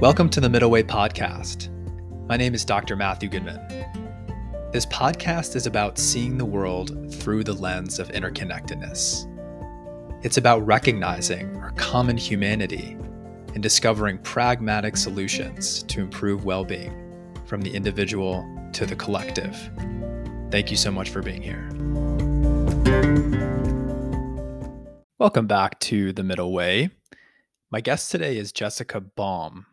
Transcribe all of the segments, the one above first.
Welcome to the Middle Way Podcast. My name is Dr. Matthew Goodman. This podcast is about seeing the world through the lens of interconnectedness. It's about recognizing our common humanity and discovering pragmatic solutions to improve well being from the individual to the collective. Thank you so much for being here. Welcome back to The Middle Way. My guest today is Jessica Baum.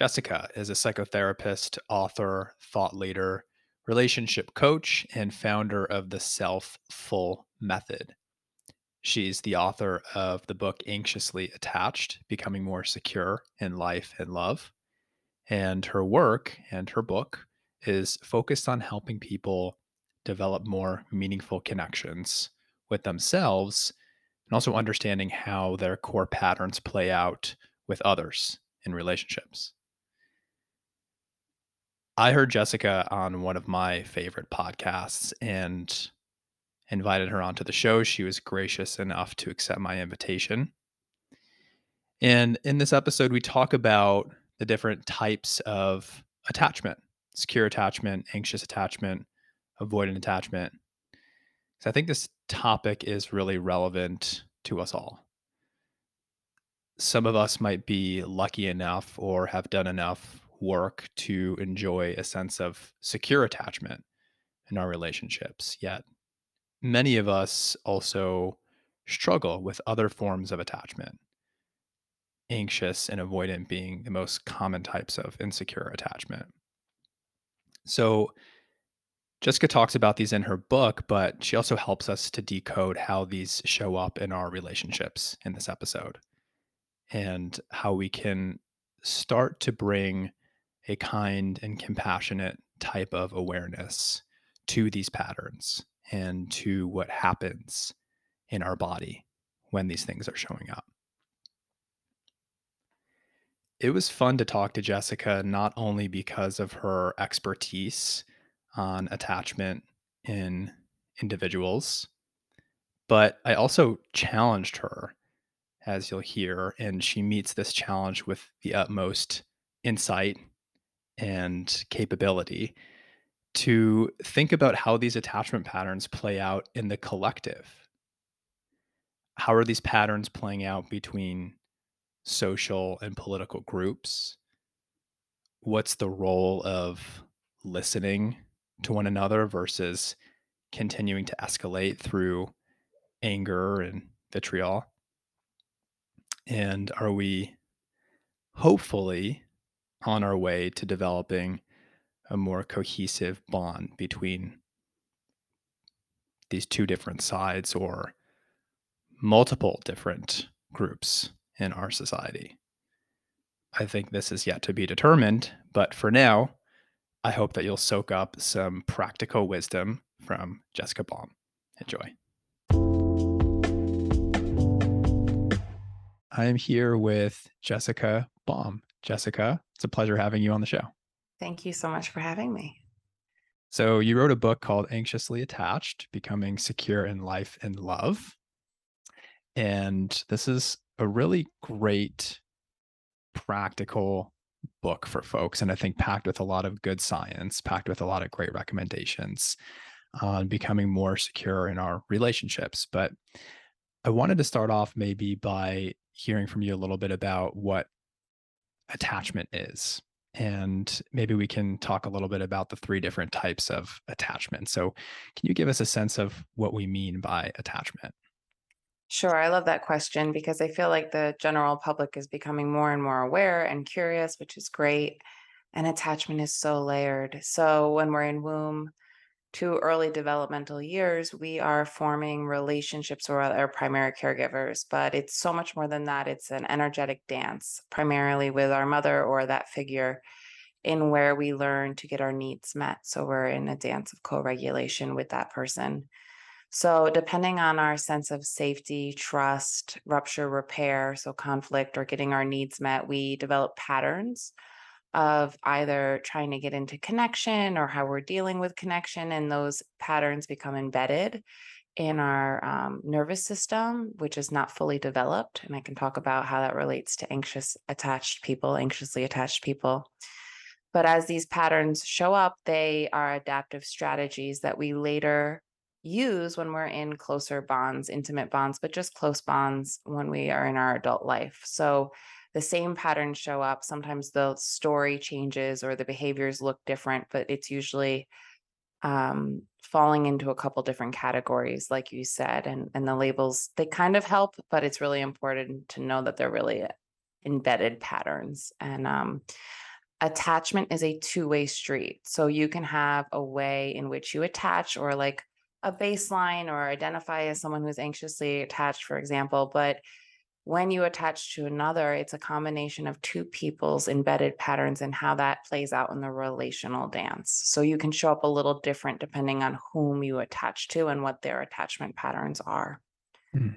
Jessica is a psychotherapist, author, thought leader, relationship coach, and founder of the Self Full Method. She's the author of the book Anxiously Attached Becoming More Secure in Life and Love. And her work and her book is focused on helping people develop more meaningful connections with themselves and also understanding how their core patterns play out with others in relationships. I heard Jessica on one of my favorite podcasts and invited her onto the show. She was gracious enough to accept my invitation. And in this episode, we talk about the different types of attachment secure attachment, anxious attachment, avoidant attachment. So I think this topic is really relevant to us all. Some of us might be lucky enough or have done enough work to enjoy a sense of secure attachment in our relationships, yet many of us also struggle with other forms of attachment. Anxious and avoidant being the most common types of insecure attachment. So, Jessica talks about these in her book, but she also helps us to decode how these show up in our relationships in this episode and how we can start to bring a kind and compassionate type of awareness to these patterns and to what happens in our body when these things are showing up. It was fun to talk to Jessica, not only because of her expertise on attachment in individuals. But I also challenged her, as you'll hear, and she meets this challenge with the utmost insight and capability to think about how these attachment patterns play out in the collective. How are these patterns playing out between social and political groups? What's the role of listening to one another versus continuing to escalate through anger and vitriol? And are we hopefully on our way to developing a more cohesive bond between these two different sides or multiple different groups in our society? I think this is yet to be determined, but for now, I hope that you'll soak up some practical wisdom from Jessica Baum. Enjoy. I am here with Jessica Baum. Jessica, it's a pleasure having you on the show. Thank you so much for having me. So, you wrote a book called Anxiously Attached Becoming Secure in Life and Love. And this is a really great practical book for folks. And I think packed with a lot of good science, packed with a lot of great recommendations on becoming more secure in our relationships. But I wanted to start off maybe by hearing from you a little bit about what attachment is. And maybe we can talk a little bit about the three different types of attachment. So, can you give us a sense of what we mean by attachment? Sure. I love that question because I feel like the general public is becoming more and more aware and curious, which is great. And attachment is so layered. So when we're in womb to early developmental years, we are forming relationships with our primary caregivers. But it's so much more than that. It's an energetic dance, primarily with our mother or that figure in where we learn to get our needs met. So we're in a dance of co regulation with that person. So, depending on our sense of safety, trust, rupture, repair, so conflict or getting our needs met, we develop patterns of either trying to get into connection or how we're dealing with connection. And those patterns become embedded in our um, nervous system, which is not fully developed. And I can talk about how that relates to anxious attached people, anxiously attached people. But as these patterns show up, they are adaptive strategies that we later use when we're in closer bonds, intimate bonds, but just close bonds when we are in our adult life. So the same patterns show up. Sometimes the story changes or the behaviors look different, but it's usually um, falling into a couple different categories, like you said, and and the labels they kind of help, but it's really important to know that they're really embedded patterns. And um, attachment is a two-way street, so you can have a way in which you attach, or like a baseline, or identify as someone who's anxiously attached, for example, but when you attach to another, it's a combination of two people's embedded patterns and how that plays out in the relational dance. So you can show up a little different depending on whom you attach to and what their attachment patterns are. Mm.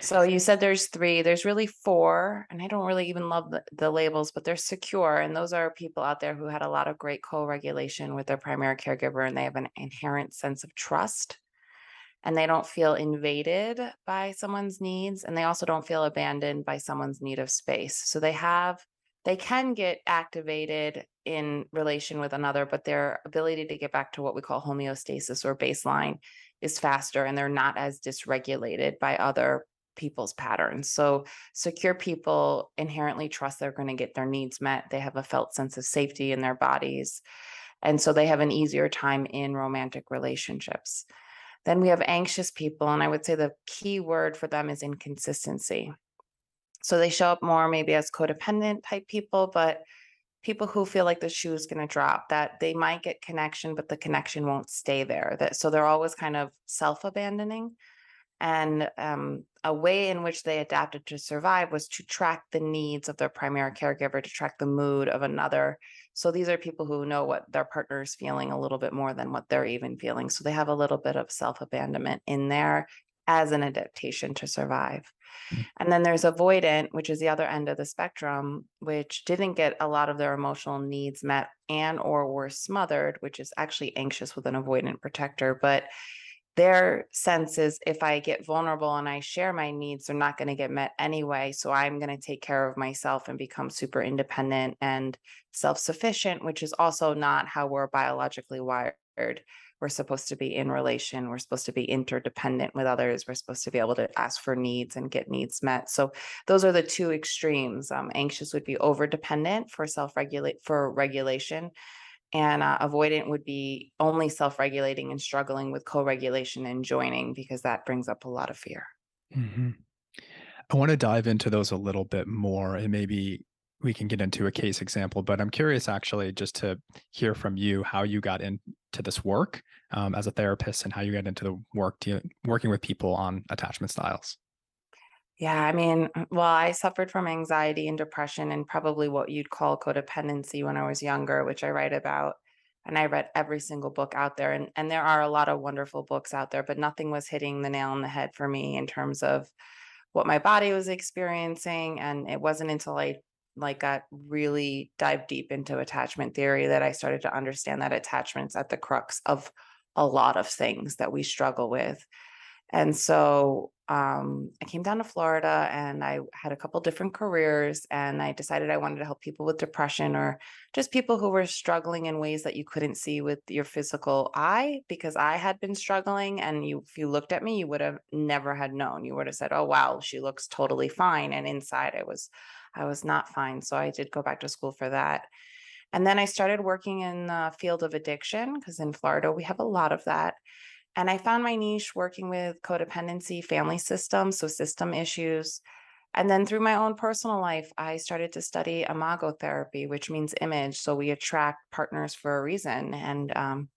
So you said there's three, there's really four, and I don't really even love the, the labels, but they're secure. And those are people out there who had a lot of great co regulation with their primary caregiver and they have an inherent sense of trust and they don't feel invaded by someone's needs and they also don't feel abandoned by someone's need of space. So they have they can get activated in relation with another but their ability to get back to what we call homeostasis or baseline is faster and they're not as dysregulated by other people's patterns. So secure people inherently trust they're going to get their needs met. They have a felt sense of safety in their bodies and so they have an easier time in romantic relationships then we have anxious people, and I would say the key word for them is inconsistency. So they show up more maybe as codependent type people, but people who feel like the shoe is going to drop, that they might get connection, but the connection won't stay there. That so they're always kind of self-abandoning. And um, a way in which they adapted to survive was to track the needs of their primary caregiver, to track the mood of another. So these are people who know what their partner is feeling a little bit more than what they're even feeling. So they have a little bit of self abandonment in there as an adaptation to survive. Mm. And then there's avoidant, which is the other end of the spectrum, which didn't get a lot of their emotional needs met and or were smothered, which is actually anxious with an avoidant protector. But their sense is if I get vulnerable and I share my needs, they're not going to get met anyway. So I'm going to take care of myself and become super independent and self sufficient, which is also not how we're biologically wired. We're supposed to be in relation, we're supposed to be interdependent with others, we're supposed to be able to ask for needs and get needs met. So those are the two extremes. Um, anxious would be over dependent for self regulate for regulation and uh, avoidant would be only self-regulating and struggling with co-regulation and joining because that brings up a lot of fear mm-hmm. i want to dive into those a little bit more and maybe we can get into a case example but i'm curious actually just to hear from you how you got into this work um, as a therapist and how you got into the work to, working with people on attachment styles yeah, I mean, well, I suffered from anxiety and depression and probably what you'd call codependency when I was younger, which I write about. And I read every single book out there. And, and there are a lot of wonderful books out there, but nothing was hitting the nail on the head for me in terms of what my body was experiencing. And it wasn't until I like got really dive deep into attachment theory that I started to understand that attachment's at the crux of a lot of things that we struggle with. And so um, I came down to Florida and I had a couple different careers and I decided I wanted to help people with depression or just people who were struggling in ways that you couldn't see with your physical eye because I had been struggling and you if you looked at me you would have never had known. You would have said, "Oh wow, she looks totally fine." And inside I was I was not fine. So I did go back to school for that. And then I started working in the field of addiction because in Florida we have a lot of that. And I found my niche working with codependency, family systems, so system issues. And then through my own personal life, I started to study imago therapy, which means image. So we attract partners for a reason and um,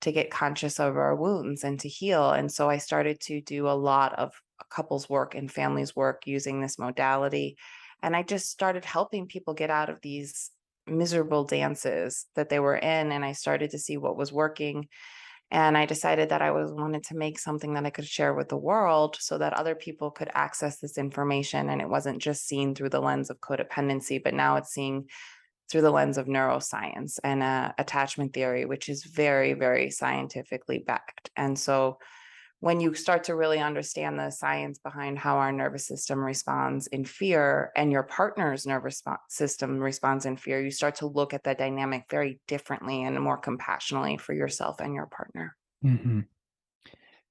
to get conscious of our wounds and to heal. And so I started to do a lot of couples work and families work using this modality. And I just started helping people get out of these miserable dances that they were in. And I started to see what was working and i decided that i was wanted to make something that i could share with the world so that other people could access this information and it wasn't just seen through the lens of codependency but now it's seen through the lens of neuroscience and uh, attachment theory which is very very scientifically backed. And so when you start to really understand the science behind how our nervous system responds in fear and your partner's nervous system responds in fear, you start to look at the dynamic very differently and more compassionately for yourself and your partner. Mm-hmm.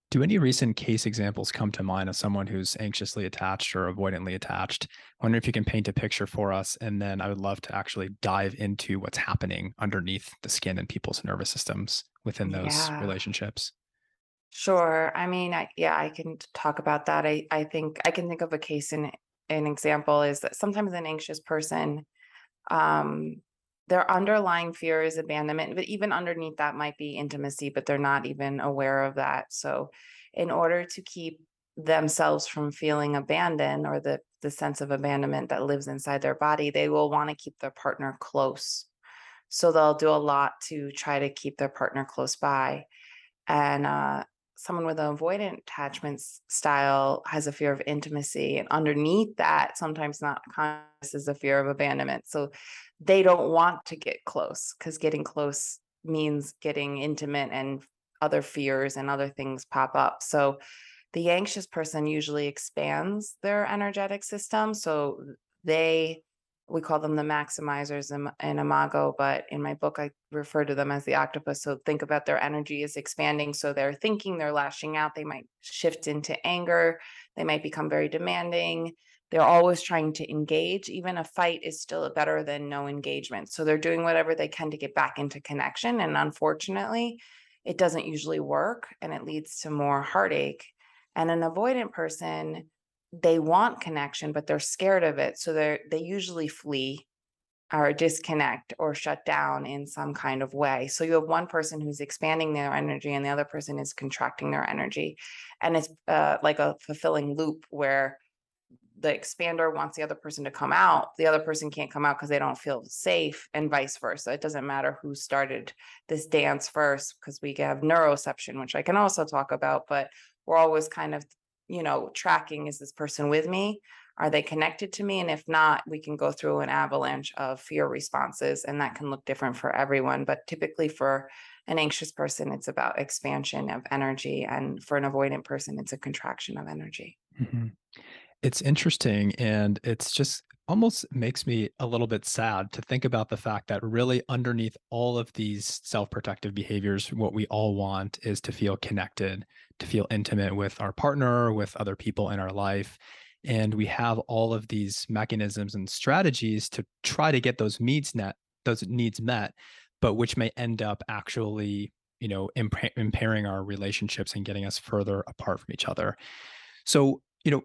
Do any recent case examples come to mind of someone who's anxiously attached or avoidantly attached? I wonder if you can paint a picture for us, and then I would love to actually dive into what's happening underneath the skin and people's nervous systems within those Yeah. relationships. Sure. I mean, I yeah, I can talk about that. I I think I can think of a case in an example is that sometimes an anxious person, um, their underlying fear is abandonment, but even underneath that might be intimacy, but they're not even aware of that. So, in order to keep themselves from feeling abandoned or the the sense of abandonment that lives inside their body, they will want to keep their partner close. So they'll do a lot to try to keep their partner close by. And uh, someone with an avoidant attachment style has a fear of intimacy. And underneath that, sometimes not conscious, is a fear of abandonment. So they don't want to get close because getting close means getting intimate and other fears and other things pop up. So the anxious person usually expands their energetic system. So they we call them the maximizers in, in Imago, but in my book, I refer to them as the octopus. So think about their energy is expanding. So they're thinking, they're lashing out. They might shift into anger. They might become very demanding. They're always trying to engage. Even a fight is still better than no engagement. So they're doing whatever they can to get back into connection. And unfortunately, it doesn't usually work and it leads to more heartache. And an avoidant person, they want connection, but they're scared of it. So they're they usually flee or disconnect or shut down in some kind of way. So you have one person who's expanding their energy and the other person is contracting their energy. And it's uh, like a fulfilling loop where the expander wants the other person to come out. The other person can't come out because they don't feel safe, and vice versa. It doesn't matter who started this dance first because we have neuroception, which I can also talk about, but we're always kind of, you know, tracking is this person with me? Are they connected to me? And if not, we can go through an avalanche of fear responses, and that can look different for everyone. But typically, for an anxious person, it's about expansion of energy. And for an avoidant person, it's a contraction of energy. Mhm. It's interesting, and it's just almost makes me a little bit sad to think about the fact that really underneath all of these self-protective behaviors, what we all want is to feel connected, to feel intimate with our partner, with other people in our life. And we have all of these mechanisms and strategies to try to get those needs net, those needs met, but which may end up actually, you know, impa- impairing our relationships and getting us further apart from each other. So, you know,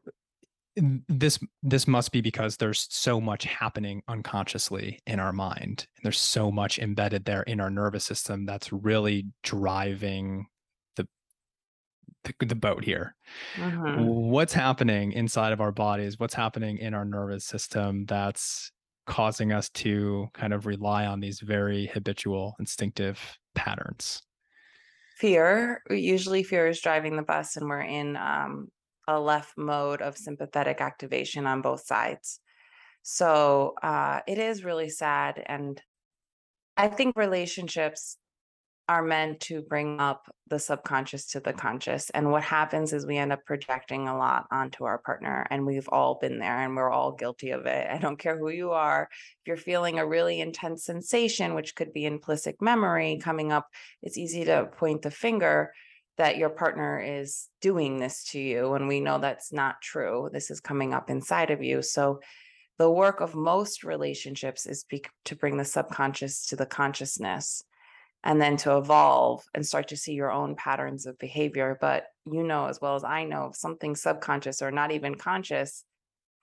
this this must be because there's so much happening unconsciously in our mind and there's so much embedded there in our nervous system that's really driving the the, the boat here Mhm. what's happening inside of our bodies what's happening in our nervous system that's causing us to kind of rely on these very habitual instinctive patterns Fear, usually fear is driving the bus, and we're in um, a left mode of sympathetic activation on both sides. So uh, it is really sad. And I think relationships are meant to bring up the subconscious to the conscious. And what happens is we end up projecting a lot onto our partner. And we've all been there and we're all guilty of it. I don't care who you are. If you're feeling a really intense sensation, which could be implicit memory coming up, it's easy to point the finger that your partner is doing this to you. And we know mm-hmm. that's not true. This is coming up inside of you. So the work of most relationships is be- to bring the subconscious to the consciousness and then to evolve and start to see your own patterns of behavior. But you know, as well as I know, if something subconscious or not even conscious,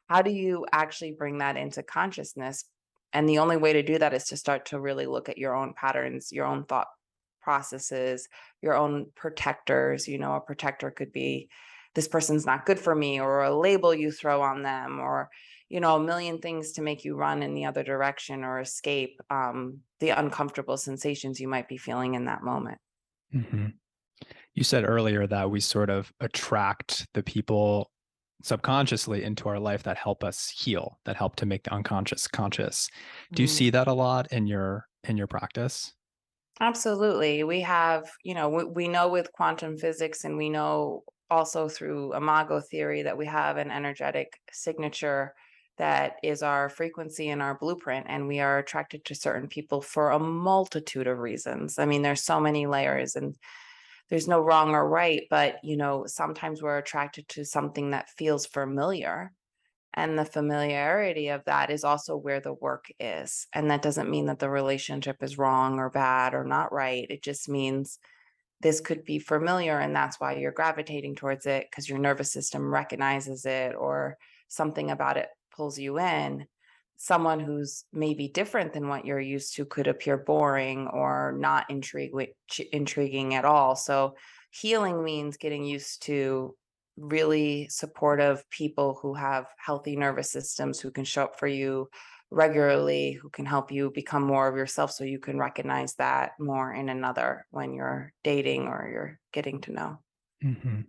how do you actually bring that into consciousness? And the only way to do that is to start to really look at your own patterns, your own thought processes, your own protectors. You know, a protector could be this person's not good for me, or a label you throw on them, or you know, a million things to make you run in the other direction or escape um, the uncomfortable sensations you might be feeling in that moment. Mhm. You said earlier that we sort of attract the people subconsciously into our life that help us heal, that help to make the unconscious conscious. Do you Mm. see that a lot in your in your practice? Absolutely. We have, you know, we, we know with quantum physics, and we know also through imago theory that we have an energetic signature that is our frequency and our blueprint, and we are attracted to certain people for a multitude of reasons. I mean, there's so many layers, and there's no wrong or right, but you know, sometimes we're attracted to something that feels familiar and the familiarity of that is also where the work is. And that doesn't mean that the relationship is wrong or bad or not right. It just means this could be familiar and that's why you're gravitating towards it because your nervous system recognizes it or something about it pulls you in. Someone who's maybe different than what you're used to could appear boring or not intrigue, intriguing at all. So, healing means getting used to really supportive people who have healthy nervous systems who can show up for you regularly, who can help you become more of yourself so you can recognize that more in another when you're dating or you're getting to know. hmm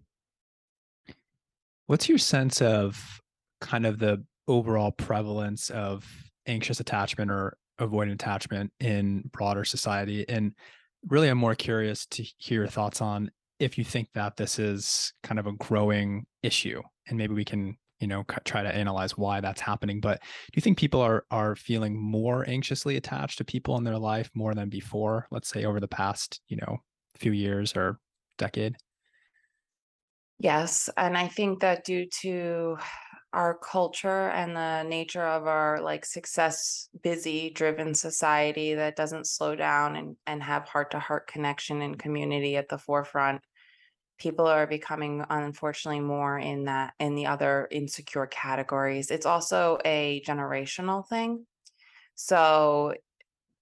What's your sense of kind of the overall prevalence of anxious attachment or avoidant attachment in broader society? And really, I'm more curious to hear your thoughts on if you think that this is kind of a growing issue and maybe we can you know try to analyze why that's happening but do you think people are are feeling more anxiously attached to people in their life more than before let's say over the past you know few years or decade? Yes and i think that due to our culture and the nature of our like success busy driven society that doesn't slow down and and have heart to heart connection and community at the forefront people are becoming unfortunately more in that in the other insecure categories. It's also a generational thing. So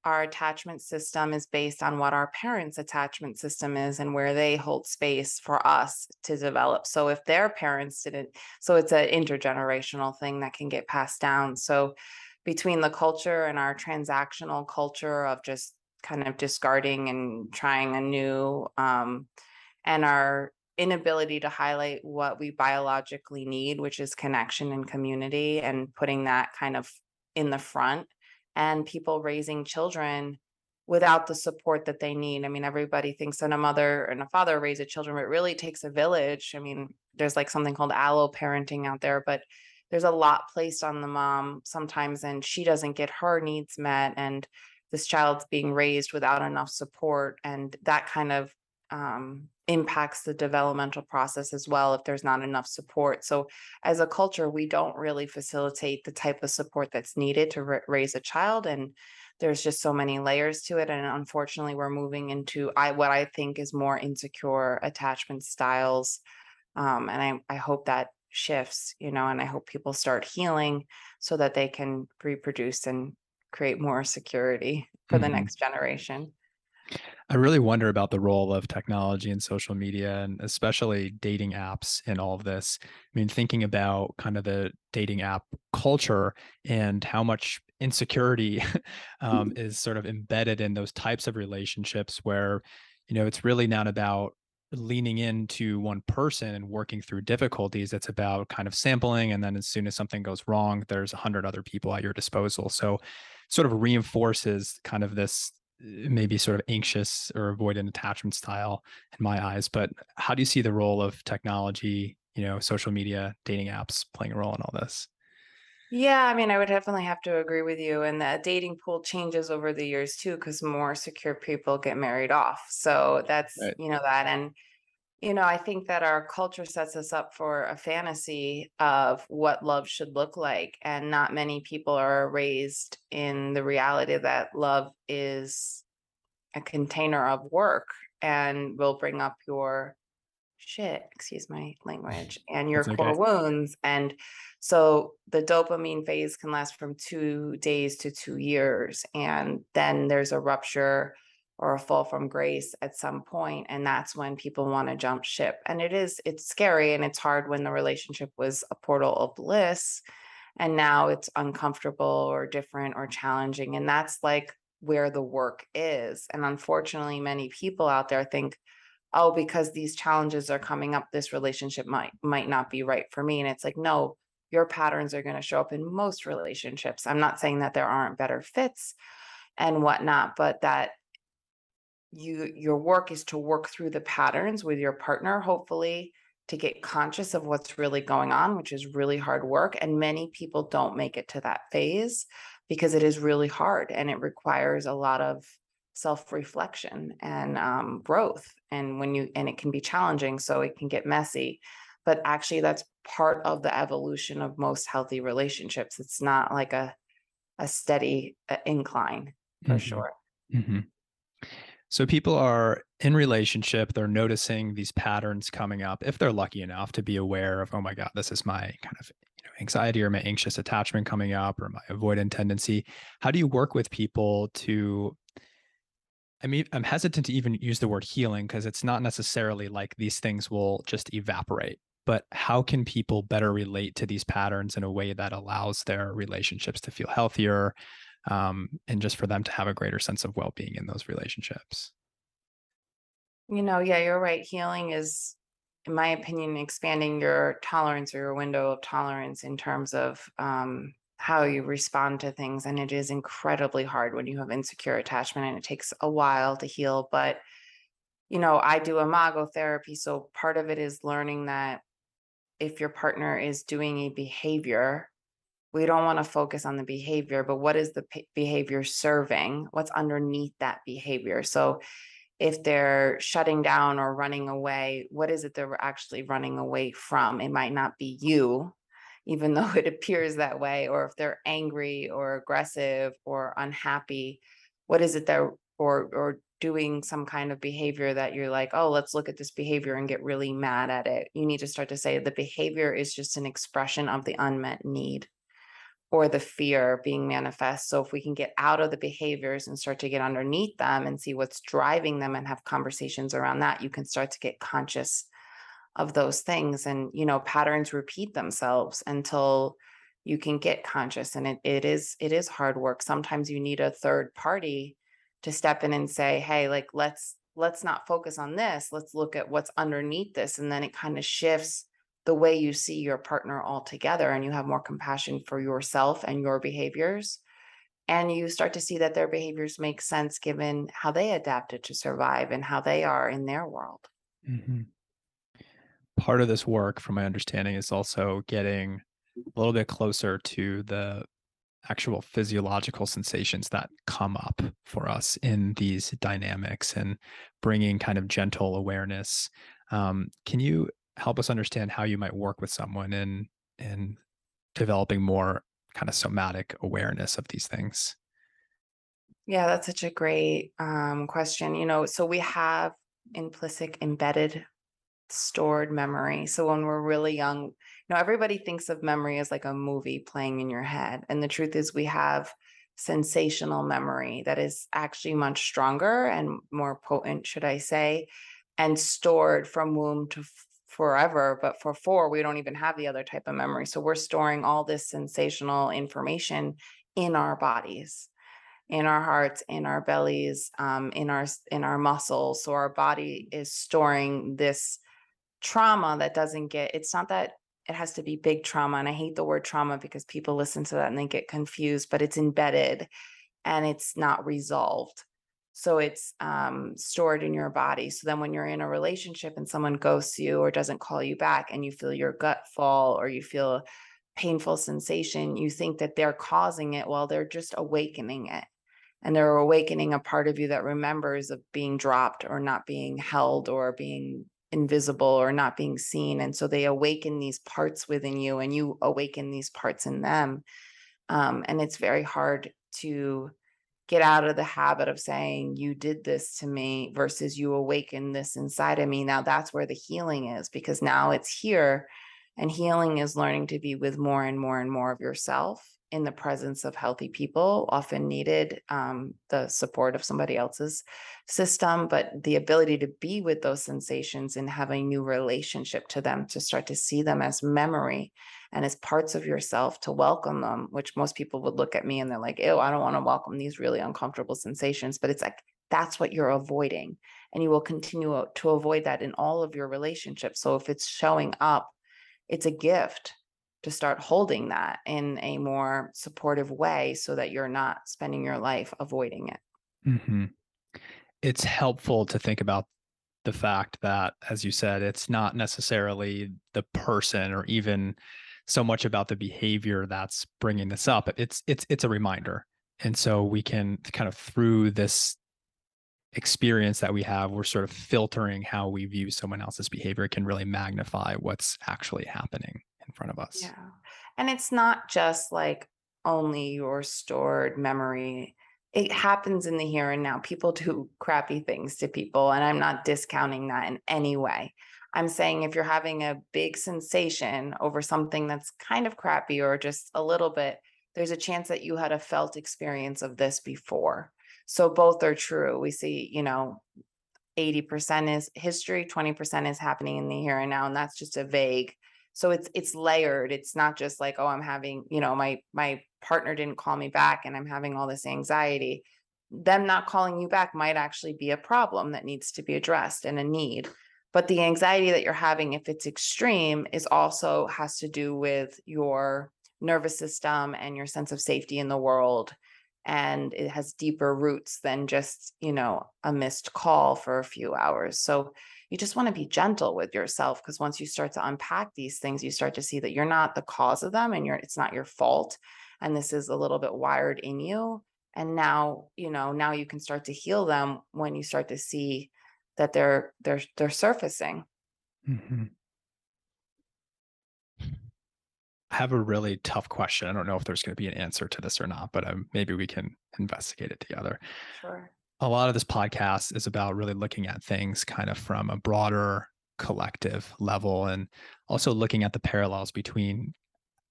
our attachment system is based on what our parents attachment system is and where they hold space for us to develop. So if their parents didn't so it's an intergenerational thing that can get passed down. So between the culture and our transactional culture of just kind of discarding and trying a new um, and our inability to highlight what we biologically need, which is connection and community, and putting that kind of in the front, and people raising children without the support that they need. I mean, everybody thinks that a mother and a father raise a children, but it really takes a village. I mean, there's like something called allo parenting out there, but there's a lot placed on the mom sometimes, and she doesn't get her needs met. And this child's being raised without enough support. And that kind of um, impacts the developmental process as well if there's not enough support. So, as a culture, we don't really facilitate the type of support that's needed to ra- raise a child, and there's just so many layers to it. And unfortunately, we're moving into I what I think is more insecure attachment styles, um, and I I hope that shifts, you know, and I hope people start healing so that they can reproduce and create more security for the Mhm. next generation. I really wonder about the role of technology and social media and especially dating apps in all of this. I mean, thinking about kind of the dating app culture and how much insecurity um, is sort of embedded in those types of relationships where, you know, it's really not about leaning into one person and working through difficulties. It's about kind of sampling. And then as soon as something goes wrong, there's a hundred other people at your disposal. So sort of reinforces kind of this maybe sort of anxious or avoidant attachment style in my eyes. But how do you see the role of technology, you know, social media, dating apps playing a role in all this? Yeah, I mean, I would definitely have to agree with you. And the dating pool changes over the years too, because more secure people get married off. So that's, Right. you know, that. And, you know, I think that our culture sets us up for a fantasy of what love should look like. And not many people are raised in the reality that love is a container of work and will bring up your shit, excuse my language, and your okay. core wounds. And so the dopamine phase can last from two days to two years. And then there's a rupture or a fall from grace at some point, And that's when people want to jump ship. And it is, it's scary and it's hard when the relationship was a portal of bliss. And now it's uncomfortable or different or challenging. And that's like where the work is. And unfortunately, many people out there think, oh because these challenges are coming up this relationship might might not be right for me and it's like no your patterns are going to show up in most relationships i'm not saying that there aren't better fits and whatnot but that you your work is to work through the patterns with your partner, hopefully to get conscious of what's really going on, which is really hard work. And many people don't make it to that phase because it is really hard and it requires a lot of self-reflection and um, growth. And when you and it can be challenging, so it can get messy. But actually, that's part of the evolution of most healthy relationships. It's not like a a steady uh, incline for hmm sure. hmm So people are in relationship, they're noticing these patterns coming up if they're lucky enough to be aware of, oh my God, this is my kind of you know, anxiety or my anxious attachment coming up or my avoidant tendency. How do you work with people to I mean, I'm hesitant to even use the word healing because it's not necessarily like these things will just evaporate. But how can people better relate to these patterns in a way that allows their relationships to feel healthier, um, and just for them to have a greater sense of well-being in those relationships? You know, yeah, you're right. Healing is, in my opinion, expanding your tolerance or your window of tolerance in terms of um, how you respond to things. And it is incredibly hard when you have insecure attachment and it takes a while to heal. But, you know, I do imago therapy. So part of it is learning that if your partner is doing a behavior, we don't want to focus on the behavior, but what is the p- behavior serving? What's underneath that behavior? So if they're shutting down or running away, what is it they're actually running away from? It might not be you, even though it appears that way, or if they're angry or aggressive or unhappy, what is it that or or doing some kind of behavior that you're like, oh, let's look at this behavior and get really mad at it. You need to start to say the behavior is just an expression of the unmet need or the fear being manifest. So if we can get out of the behaviors and start to get underneath them and see what's driving them and have conversations around that, you can start to get conscious of those things. And, you know, patterns repeat themselves until you can get conscious. And it it is it is hard work. Sometimes you need a third party to step in and say, hey, like let's let's not focus on this. Let's look at what's underneath this. And then it kind of shifts the way you see your partner altogether and you have more compassion for yourself and your behaviors and you start to see that their behaviors make sense given how they adapted to survive and how they are in their world Mhm. Part of this work, from my understanding, is also getting a little bit closer to the actual physiological sensations that come up for us in these dynamics and bringing kind of gentle awareness. Um, can you help us understand how you might work with someone in in developing more kind of somatic awareness of these things? yeah that's such a great um, question you know so we have implicit embedded stored memory. So when we're really young, you know, everybody thinks of memory as like a movie playing in your head. And the truth is, we have sensational memory that is actually much stronger and more potent, should I say, and stored from womb to forever. But for four, we don't even have the other type of memory. So we're storing all this sensational information in our bodies in our hearts in our bellies um, in our in our muscles so our body is storing this trauma that doesn't get it's not that it has to be big trauma and i hate the word trauma because people listen to that and they get confused but it's embedded and it's not resolved so it's um, stored in your body so then when you're in a relationship and someone ghosts you or doesn't call you back and you feel your gut fall or you feel a painful sensation you think that they're causing it while they're just awakening it and they're awakening a part of you that remembers of being dropped or not being held or being invisible or not being seen and so they awaken these parts within you and you awaken these parts in them um, and it's very hard to get out of the habit of saying you did this to me versus you awaken this inside of me. Now that's where the healing is because now it's here and healing is learning to be with more and more and more of yourself in the presence of healthy people, often needed um, the support of somebody else's system, but the ability to be with those sensations and have a new relationship to them, to start to see them as memory and as parts of yourself, to welcome them, which most people would look at me and they're like, ew, I don't want to welcome these really uncomfortable sensations. But it's like, that's what you're avoiding. And you will continue to avoid that in all of your relationships. So if it's showing up, it's a gift to start holding that in a more supportive way so that you're not spending your life avoiding it. hmm it's helpful to think about the fact that, as you said, it's not necessarily the person or even so much about the behavior that's bringing this up. It's it's it's a reminder, and so we can kind of through this experience that we have, we're sort of filtering how we view someone else's behavior. It can really magnify what's actually happening in front of us. Yeah. And it's not just like only your stored memory. It happens in the here and now. People do crappy things to people, and I'm not discounting that in any way. I'm saying if you're having a big sensation over something that's kind of crappy or just a little bit, there's a chance that you had a felt experience of this before. So both are true. We see, you know, 80% is history, 20% is happening in the here and now. And that's just a vague. So it's it's layered. It's not just like, oh, I'm having, you know, my my partner didn't call me back and I'm having all this anxiety. Them not calling you back might actually be a problem that needs to be addressed and a need. But the anxiety that you're having, if it's extreme, is also has to do with your nervous system and your sense of safety in the world and it has deeper roots than just you know a missed call for a few hours. So you just want to be gentle with yourself because once you start to unpack these things you start to see that you're not the cause of them and you're it's not your fault and this is a little bit wired in you. And now you know now you can start to heal them when you start to see that they're they're they're surfacing hmm I have a really tough question. I don't know if there's going to be an answer to this or not, but um, maybe we can investigate it together. sure A lot of this podcast is about really looking at things kind of from a broader collective level and also looking at the parallels between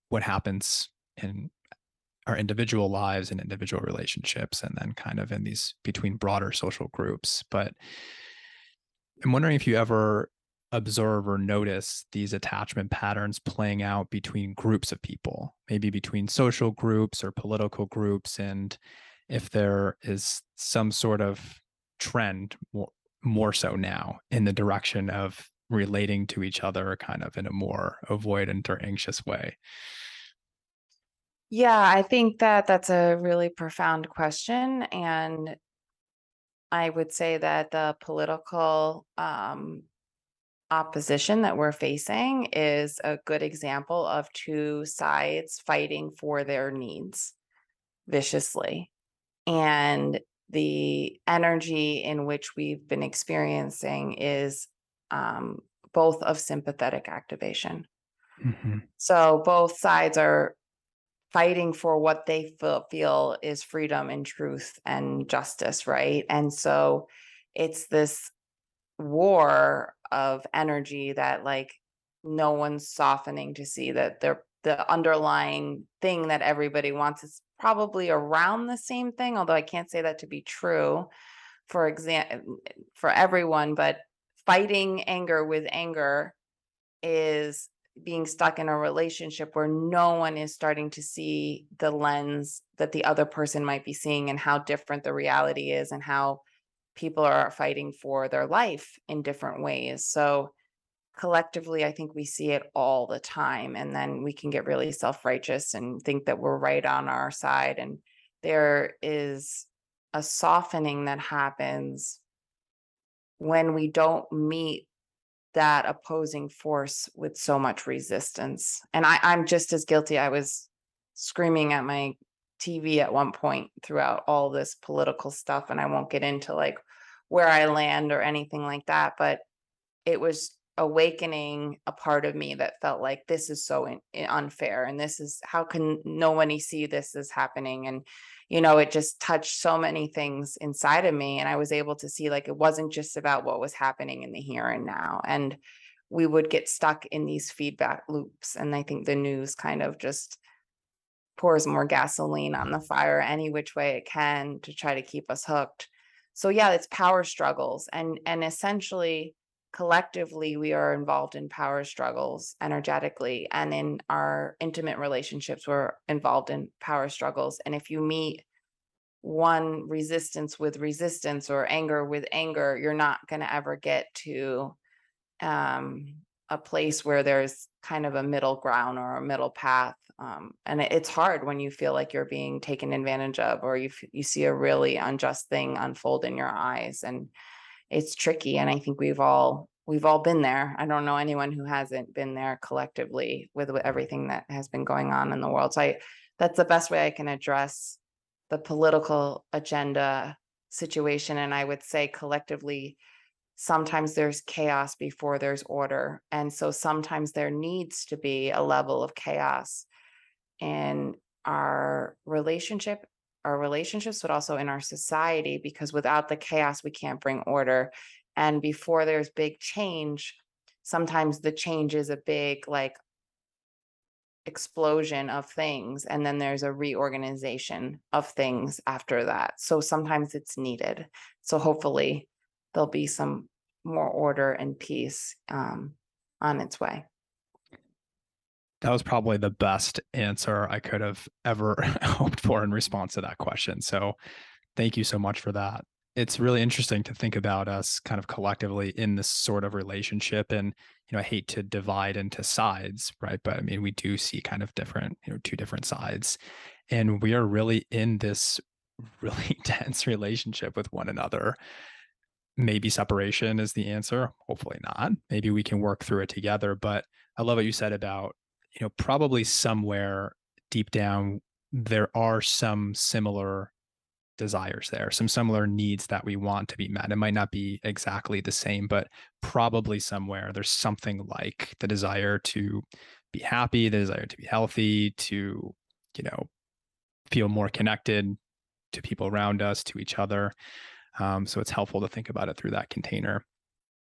what happens in our individual lives and individual relationships and then kind of in these between broader social groups. But I'm wondering if you ever observe or notice these attachment patterns playing out between groups of people, maybe between social groups or political groups, and if there is some sort of trend more, more so now in the direction of relating to each other kind of in a more avoidant or anxious way. yeah i think that that's a really profound question and i would say that the political um opposition that we're facing is a good example of two sides fighting for their needs viciously. And the energy in which we've been experiencing is um, both of sympathetic activation. Mhm. So both sides are fighting for what they feel, is freedom and truth and justice, right? And so it's this war of energy that like no one's softening to see that they're the underlying thing that everybody wants is probably around the same thing although i can't say that to be true for example eh, eh, for everyone but fighting anger with anger is being stuck in a relationship where no one is starting to see the lens that the other person might be seeing and how different the reality is and how people are fighting for their life in different ways. So collectively, I think we see it all the time. And then we can get really self righteous and think that we're right on our side. And there is a softening that happens when we don't meet that opposing force with so much resistance. And I, I'm just as guilty. I was screaming at my TV at one point throughout all this political stuff, and I won't get into like where I land or anything like that, but it was awakening a part of me that felt like this is so in, in- unfair and this is how can no one see this is happening and you know it just touched so many things inside of me and I was able to see like it wasn't just about what was happening in the here and now and we would get stuck in these feedback loops and I think the news kind of just pours more gasoline on the mm-hmm. fire any which way it can to try to keep us hooked. So yeah, it's power struggles and and essentially collectively we are involved in power struggles energetically and in our intimate relationships we're involved in power struggles and if you meet one resistance with resistance or anger with anger you're not going to ever get to um a place where there's kind of a middle ground or a middle path. Um, and it's hard when you feel like you're being taken advantage of, or you you see a really unjust thing unfold in your eyes, and it's tricky. And I think we've all we've all been there. I don't know anyone who hasn't been there collectively with, with mm-hmm. everything that has been going on in the world. So I, that's the best way I can address the political agenda situation. And I would say collectively, sometimes there's chaos before there's order. And so sometimes there needs to be a level of chaos in our relationship, our relationships, but also in our society, because without the chaos, we can't bring order. And before there's big change, sometimes the change is a big, like, explosion of things and then there's a reorganization of things after that. So sometimes it's needed. So hopefully there'll be some more order and peace um, on its way that was probably the best answer i could have ever hoped for in response to that question. So thank you so much for that. It's really interesting to think about us kind of collectively in this sort of relationship and you know i hate to divide into sides right? But i mean we do see kind of different you know two different sides. And we are really in this really tense relationship with one another. Maybe separation is the answer hopefully not. Maybe we can work through it together but i love what you said about you know probably somewhere deep down there are some similar desires there, some similar needs that we want to be met. It might not be exactly the same, but probably somewhere there's something like the desire to be happy, the desire to be healthy, to, you know, feel more connected to people around us, to each other. Um, so it's helpful to think about it through that container.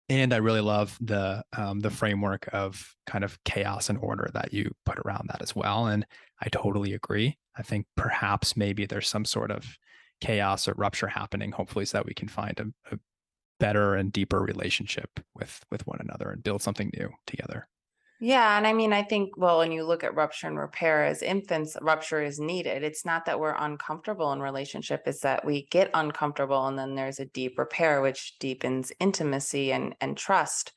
And I really love the um, the framework of kind of chaos and order that you put around that as well. And I totally agree. I think perhaps maybe there's some sort of chaos or rupture happening hopefully so that we can find a, a better and deeper relationship with with one another and build something new together yeah. And I mean, I think, well, when you look at rupture and repair as infants, rupture is needed. It's not that we're uncomfortable in relationship, it's that we get uncomfortable and then there's a deep repair, which deepens intimacy and, and trust.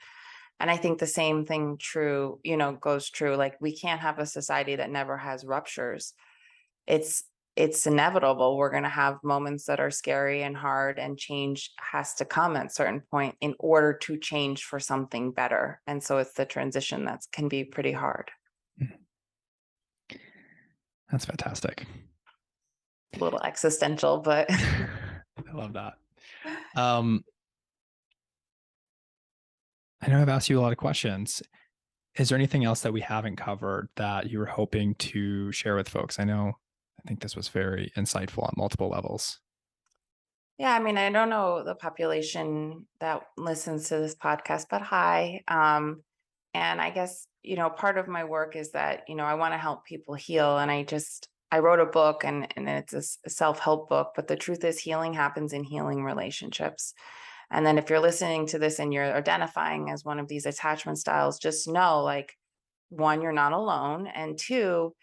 And I think the same thing true, you know, goes true. Like we can't have a society that never has ruptures. It's it's inevitable. We're going to have moments that are scary and hard, and change has to come at a certain point in order to change for something better. And so it's the transition that can be pretty hard. Mm. That's fantastic. A little existential, but I love that. Um, I know I've asked you a lot of questions. Is there anything else that we haven't covered that you were hoping to share with folks? I know I think this was very insightful on multiple levels. Yeah, I mean, I don't know the population that listens to this podcast, but hi. Um, and I guess, you know, part of my work is that, you know, I want to help people heal. And I just, I wrote a book and, and it's a self help book, but the truth is, healing happens in healing relationships. And then if you're listening to this and you're identifying as one of these attachment styles, just know like, one, you're not alone. And two,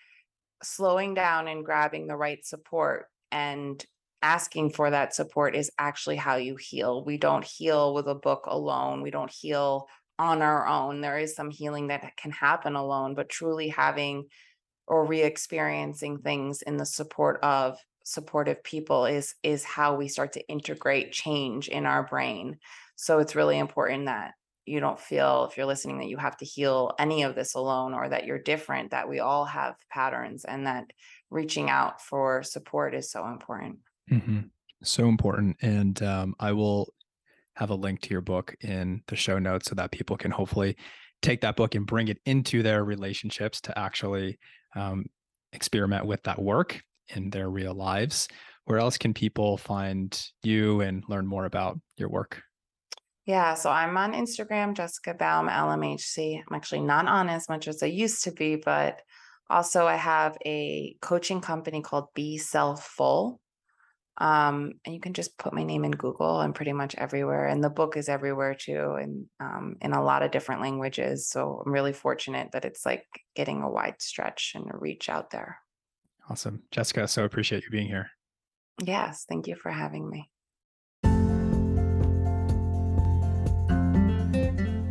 slowing down and grabbing the right support and asking for that support is actually how you heal. We don't heal with a book alone. We don't heal on our own. There is some healing that can happen alone, but truly having or re-experiencing things in the support of supportive people is is how we start to integrate change in our brain. So it's really important that you don't feel if you're listening that you have to heal any of this alone or that you're different that we all have patterns and that reaching out for support is so important. Mm-hmm. so important and um, i will have a link to your book in the show notes so that people can hopefully take that book and bring it into their relationships to actually um, experiment with that work in their real lives. Where else can people find you and learn more about your work yeah, so I'm on Instagram, Jessica Baum, LMHC. I'm actually not on as much as I used to be, but also I have a coaching company called Be Self Full. Um, and you can just put my name in Google and pretty much everywhere. And the book is everywhere too, and um, in a lot of different languages. So I'm really fortunate that it's like getting a wide stretch and a reach out there. Awesome. Jessica, so appreciate you being here. Yes, thank you for having me.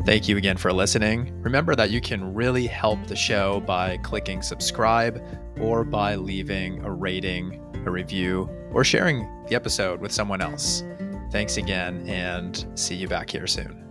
Thank you again for listening. Remember that you can really help the show by clicking subscribe or by leaving a rating, a review, or sharing the episode with someone else. Thanks again, and see you back here soon.